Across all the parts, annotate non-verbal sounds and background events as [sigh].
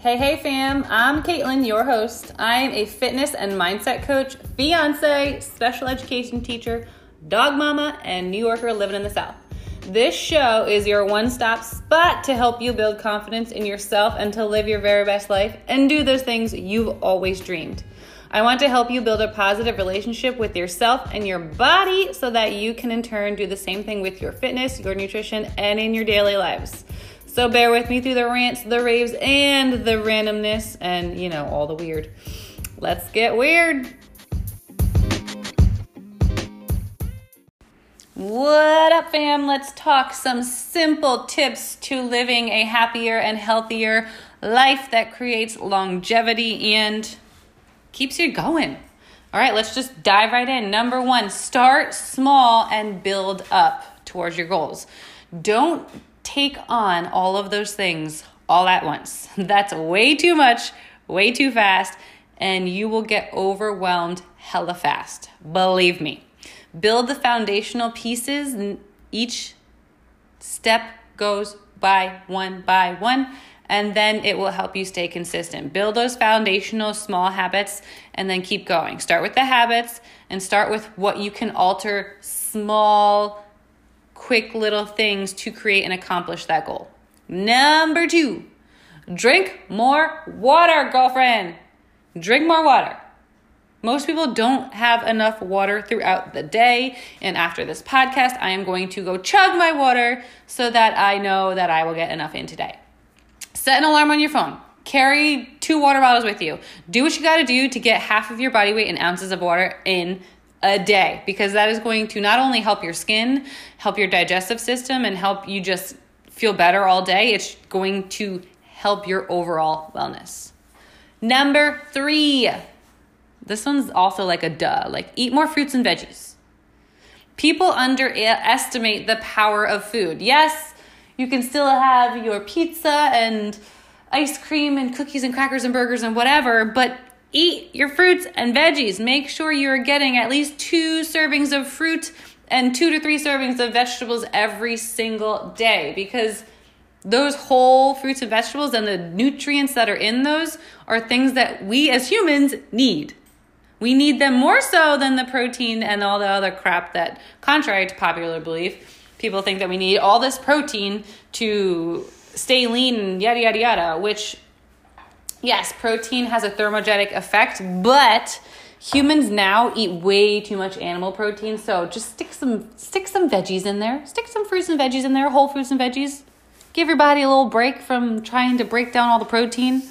Hey, hey, fam. I'm Caitlin, your host. I'm a fitness and mindset coach, fiance, special education teacher, dog mama, and New Yorker living in the South. This show is your one stop spot to help you build confidence in yourself and to live your very best life and do those things you've always dreamed. I want to help you build a positive relationship with yourself and your body so that you can, in turn, do the same thing with your fitness, your nutrition, and in your daily lives. So bear with me through the rants, the raves, and the randomness, and you know, all the weird. Let's get weird. What up, fam? Let's talk some simple tips to living a happier and healthier life that creates longevity and keeps you going. All right, let's just dive right in. Number one, start small and build up towards your goals. Don't take on all of those things all at once. [laughs] That's way too much, way too fast, and you will get overwhelmed hella fast. Believe me. Build the foundational pieces. Each step goes by one by one, and then it will help you stay consistent. Build those foundational small habits and then keep going. Start with the habits and start with what you can alter small, quick little things to create and accomplish that goal. Number two, drink more water, girlfriend. Drink more water. Most people don't have enough water throughout the day. And after this podcast, I am going to go chug my water so that I know that I will get enough in today. Set an alarm on your phone. Carry two water bottles with you. Do what you got to do to get half of your body weight in ounces of water in a day because that is going to not only help your skin, help your digestive system, and help you just feel better all day, it's going to help your overall wellness. Number three, this one's also like a duh, like eat more fruits and veggies. People underestimate the power of food. Yes, you can still have your pizza and ice cream and cookies and crackers and burgers and whatever, but eat your fruits and veggies. Make sure you're getting at least two servings of fruit and two to three servings of vegetables every single day because those whole fruits and vegetables and the nutrients that are in those are things that we as humans need. We need them more so than the protein and all the other crap that, contrary to popular belief, people think that we need all this protein to stay lean and yada yada yada, which yes, protein has a thermogenic effect, but humans now eat way too much animal protein, so just stick some stick some veggies in there. Stick some fruits and veggies in there, whole fruits and veggies. Give your body a little break from trying to break down all the protein.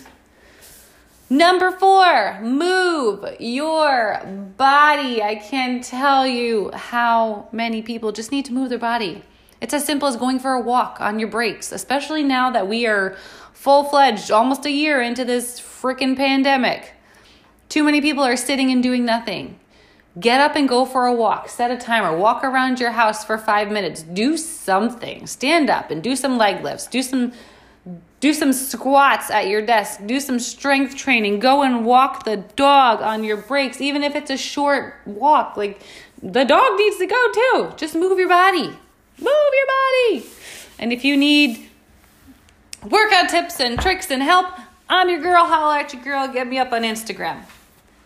Number four, move your body. I can't tell you how many people just need to move their body. It's as simple as going for a walk on your breaks, especially now that we are full fledged, almost a year into this freaking pandemic. Too many people are sitting and doing nothing. Get up and go for a walk. Set a timer. Walk around your house for five minutes. Do something. Stand up and do some leg lifts. Do some do some squats at your desk. Do some strength training. Go and walk the dog on your breaks, even if it's a short walk. Like the dog needs to go too. Just move your body. Move your body. And if you need workout tips and tricks and help, I'm your girl. Holla at your girl. Get me up on Instagram.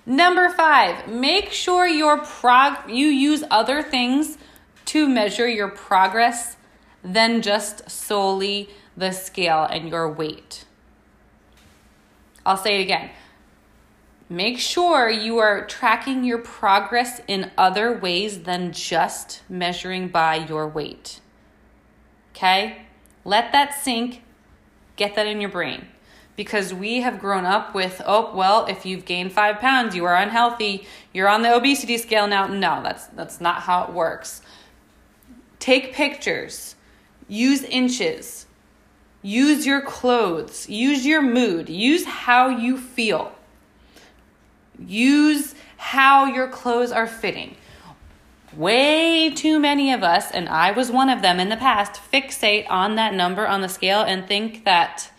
Number five, make sure your prog you use other things to measure your progress than just solely the scale and your weight. I'll say it again. Make sure you are tracking your progress in other ways than just measuring by your weight. Okay? Let that sink. Get that in your brain. Because we have grown up with, oh, well, if you've gained five pounds, you are unhealthy. You're on the obesity scale now. No, that's, that's not how it works. Take pictures, use inches, Use your clothes, use your mood, use how you feel. Use how your clothes are fitting. Way too many of us, and I was one of them in the past, fixate on that number on the scale and think that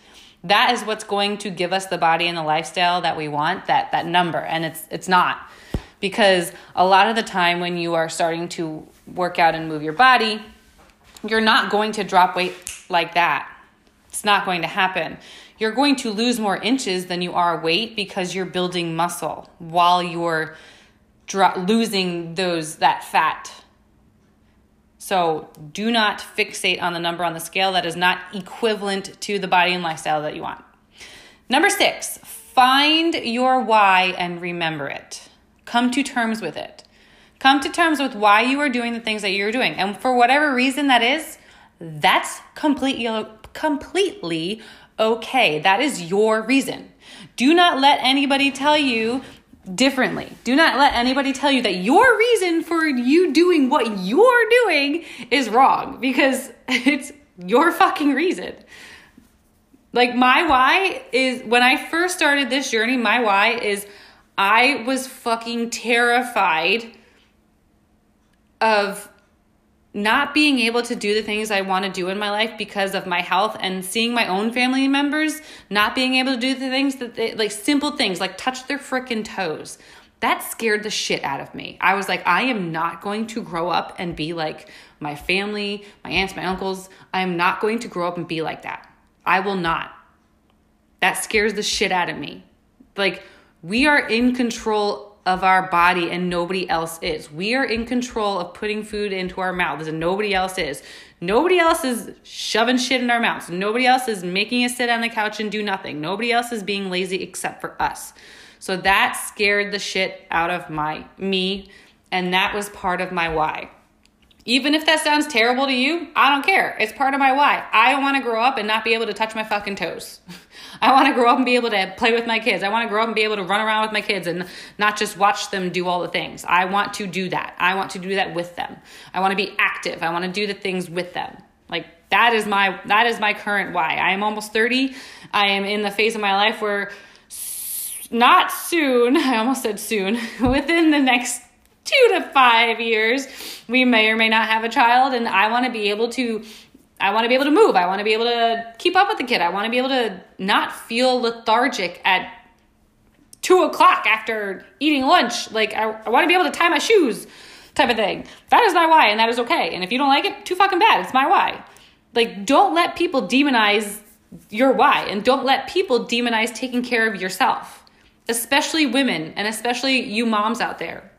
that is what's going to give us the body and the lifestyle that we want, that that number, and it's it's not. Because a lot of the time when you are starting to work out and move your body, you're not going to drop weight like that it's not going to happen. you're going to lose more inches than you are weight because you're building muscle while you're dro- losing those that fat. So do not fixate on the number on the scale that is not equivalent to the body and lifestyle that you want. Number six, find your why and remember it. Come to terms with it. Come to terms with why you are doing the things that you're doing. And for whatever reason that is, that's completely completely okay. That is your reason. Do not let anybody tell you differently. Do not let anybody tell you that your reason for you doing what you're doing is wrong because [laughs] it's your fucking reason. Like my why is when I first started this journey, my why is I was fucking terrified of not being able to do the things I want to do in my life because of my health and seeing my own family members not being able to do the things that they like simple things like touch their freaking toes. That scared the shit out of me. I was like, I am not going to grow up and be like my family, my aunts, my uncles. I am not going to grow up and be like that. I will not. That scares the shit out of me. Like, we are in control of our body and nobody else is. We are in control of putting food into our mouths and nobody else is. Nobody else is shoving shit in our mouths. Nobody else is making us sit on the couch and do nothing. Nobody else is being lazy except for us. So that scared the shit out of my me and that was part of my why. Even if that sounds terrible to you, I don't care. It's part of my why. I want to grow up and not be able to touch my fucking toes. [laughs] I want to grow up and be able to play with my kids. I want to grow up and be able to run around with my kids and not just watch them do all the things. I want to do that. I want to do that with them. I want to be active. I want to do the things with them. Like that is my that is my current why. I am almost 30. I am in the phase of my life where not soon, [laughs] I almost said soon, [laughs] within the next two to five years, we may or may not have a child. And I want to be able to, I want to be able to move. I want to be able to keep up with the kid. I want to be able to not feel lethargic at two o'clock after eating lunch. Like, I, I want to be able to tie my shoes type of thing. That is my why, and that is okay. And if you don't like it, too fucking bad. It's my why. Like, don't let people demonize your why, and don't let people demonize taking care of yourself, especially women, and especially you moms out there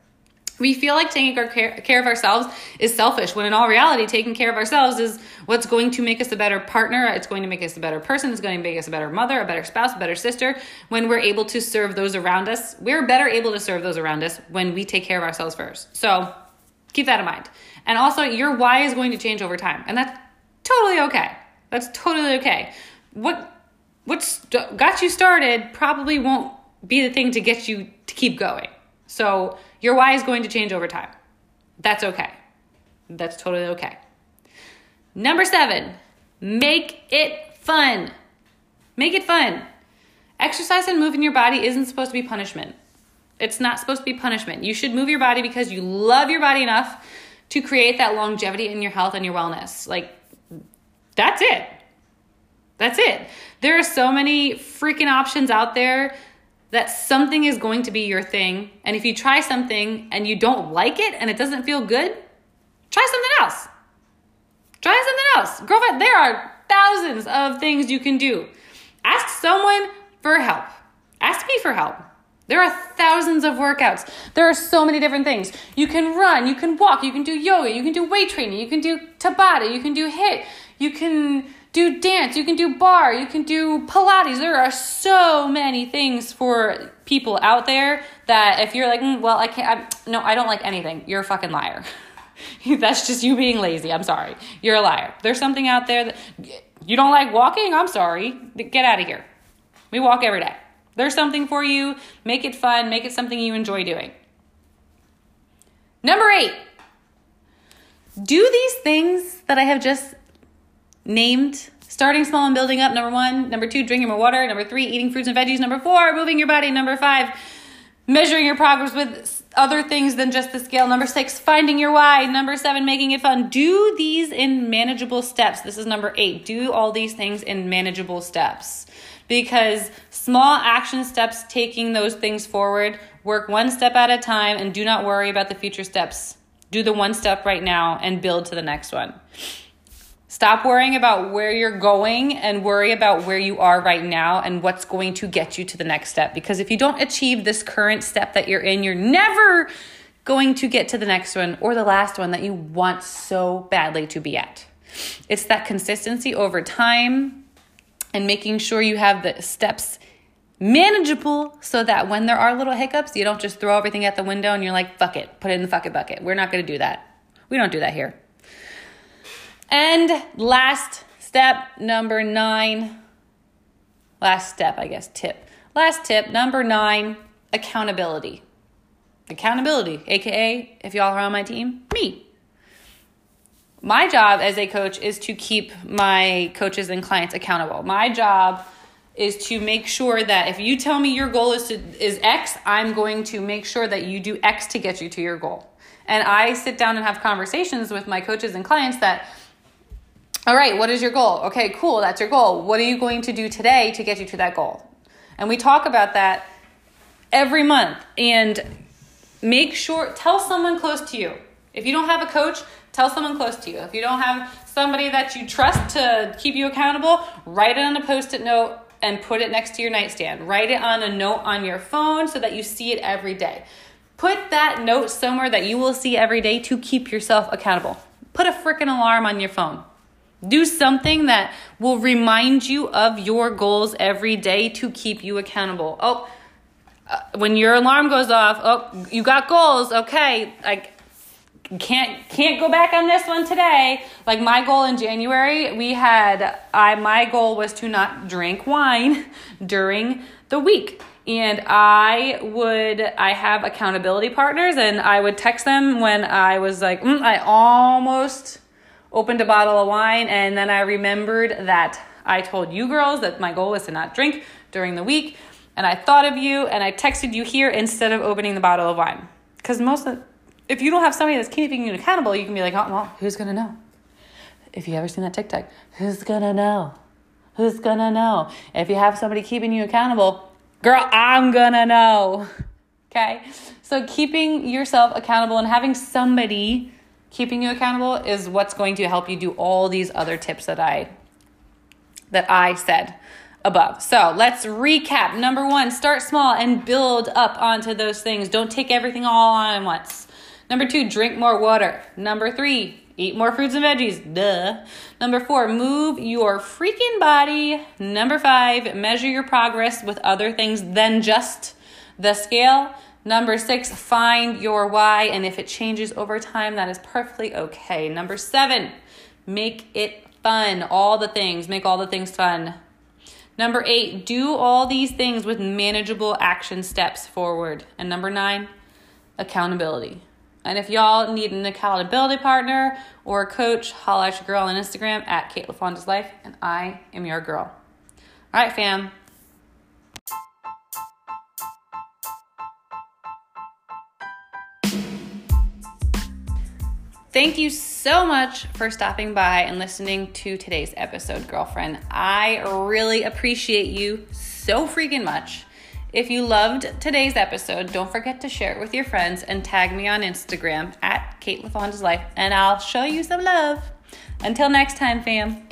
we feel like taking care, care of ourselves is selfish when in all reality taking care of ourselves is what's going to make us a better partner it's going to make us a better person it's going to make us a better mother a better spouse a better sister. When we're able to serve those around us we're better able to serve those around us when we take care of ourselves first. So keep that in mind. And also your why is going to change over time and that's totally okay. That's totally okay. What what st- got you started probably won't be the thing to get you to keep going so your why is going to change over time. That's okay. That's totally okay. Number seven, make it fun. Make it fun. Exercise and moving your body isn't supposed to be punishment. It's not supposed to be punishment. You should move your body because you love your body enough to create that longevity in your health and your wellness. Like, that's it. That's it. There are so many freaking options out there that something is going to be your thing. And if you try something and you don't like it and it doesn't feel good, try something else. Try something else. Girlfriend, there are thousands of things you can do. Ask someone for help. Ask me for help. There are thousands of workouts. There are so many different things. You can run, you can walk, you can do yoga, you can do weight training, you can do Tabata, you can do HIIT, you can do dance, you can do barre, you can do Pilates. There are so many things for people out there that if you're like, mm, well, I can't, I'm, no, I don't like anything, you're a fucking liar. [laughs] That's just you being lazy. I'm sorry. You're a liar. There's something out there that you don't like walking. I'm sorry. Get out of here. We walk every day. There's something for you. Make it fun. Make it something you enjoy doing. Number eight, do these things that I have just named starting small and building up. Number one. Number two, drinking more water. Number three, eating fruits and veggies. Number four, moving your body. Number five, measuring your progress with other things than just the scale. Number six, finding your why. Number seven, making it fun. Do these in manageable steps. This is number eight. Do all these things in manageable steps because small action steps taking those things forward work one step at a time and do not worry about the future steps. Do the one step right now and build to the next one. Stop worrying about where you're going and worry about where you are right now and what's going to get you to the next step. Because if you don't achieve this current step that you're in, you're never going to get to the next one or the last one that you want so badly to be at. It's that consistency over time and making sure you have the steps manageable so that when there are little hiccups, you don't just throw everything at the window and you're like, fuck it, put it in the fuck it bucket. We're not going to do that. We don't do that here. And last step, number nine. Last step, I guess, tip. Last tip, number nine accountability. Accountability, aka, if y'all are on my team, me. My job as a coach is to keep my coaches and clients accountable. My job is to make sure that if you tell me your goal is to is X, I'm going to make sure that you do X to get you to your goal. And I sit down and have conversations with my coaches and clients that all right, what is your goal? Okay, cool, that's your goal. What are you going to do today to get you to that goal? And we talk about that every month and make sure, tell someone close to you. If you don't have a coach, tell someone close to you. If you don't have somebody that you trust to keep you accountable, write it on a post it note and put it next to your nightstand. Write it on a note on your phone so that you see it every day. Put that note somewhere that you will see every day to keep yourself accountable. Put a freaking alarm on your phone. Do something that will remind you of your goals every day to keep you accountable. Oh, uh, when your alarm goes off, oh, you got goals. Okay, like can't can't go back on this one today. Like my goal in January, we had I my goal was to not drink wine [laughs] during the week. And I would I have accountability partners and I would text them when I was like, mm, I almost opened a bottle of wine, and then I remembered that I told you girls that my goal was to not drink during the week, and I thought of you and I texted you here instead of opening the bottle of wine. Because most of, if you don't have somebody that's keeping you accountable, you can be like, oh, well, who's gonna know? If you ever seen that TikTok, who's gonna know? Who's gonna know? If you have somebody keeping you accountable, girl, I'm gonna know. [laughs] Okay? So keeping yourself accountable and having somebody keeping you accountable is what's going to help you do all these other tips that I that I said above. So, let's recap. Number 1, start small and build up onto those things. Don't take everything all on at once. Number 2, drink more water. Number 3, eat more fruits and veggies. Duh. Number 4, move your freaking body. Number 5, measure your progress with other things than just the scale. Number six, find your why. And if it changes over time, that is perfectly okay. Number seven, make it fun. All the things, make all the things fun. Number eight, do all these things with manageable action steps forward. And number nine, accountability. And if y'all need an accountability partner or a coach, holla at your girl on Instagram at Kate LaFonda's Life, and I am your girl. All right, fam. Thank you so much for stopping by and listening to today's episode, girlfriend. I really appreciate you so freaking much. If you loved today's episode, don't forget to share it with your friends and tag me on Instagram at Kate LaFonda's Life, and I'll show you some love. Until next time, fam.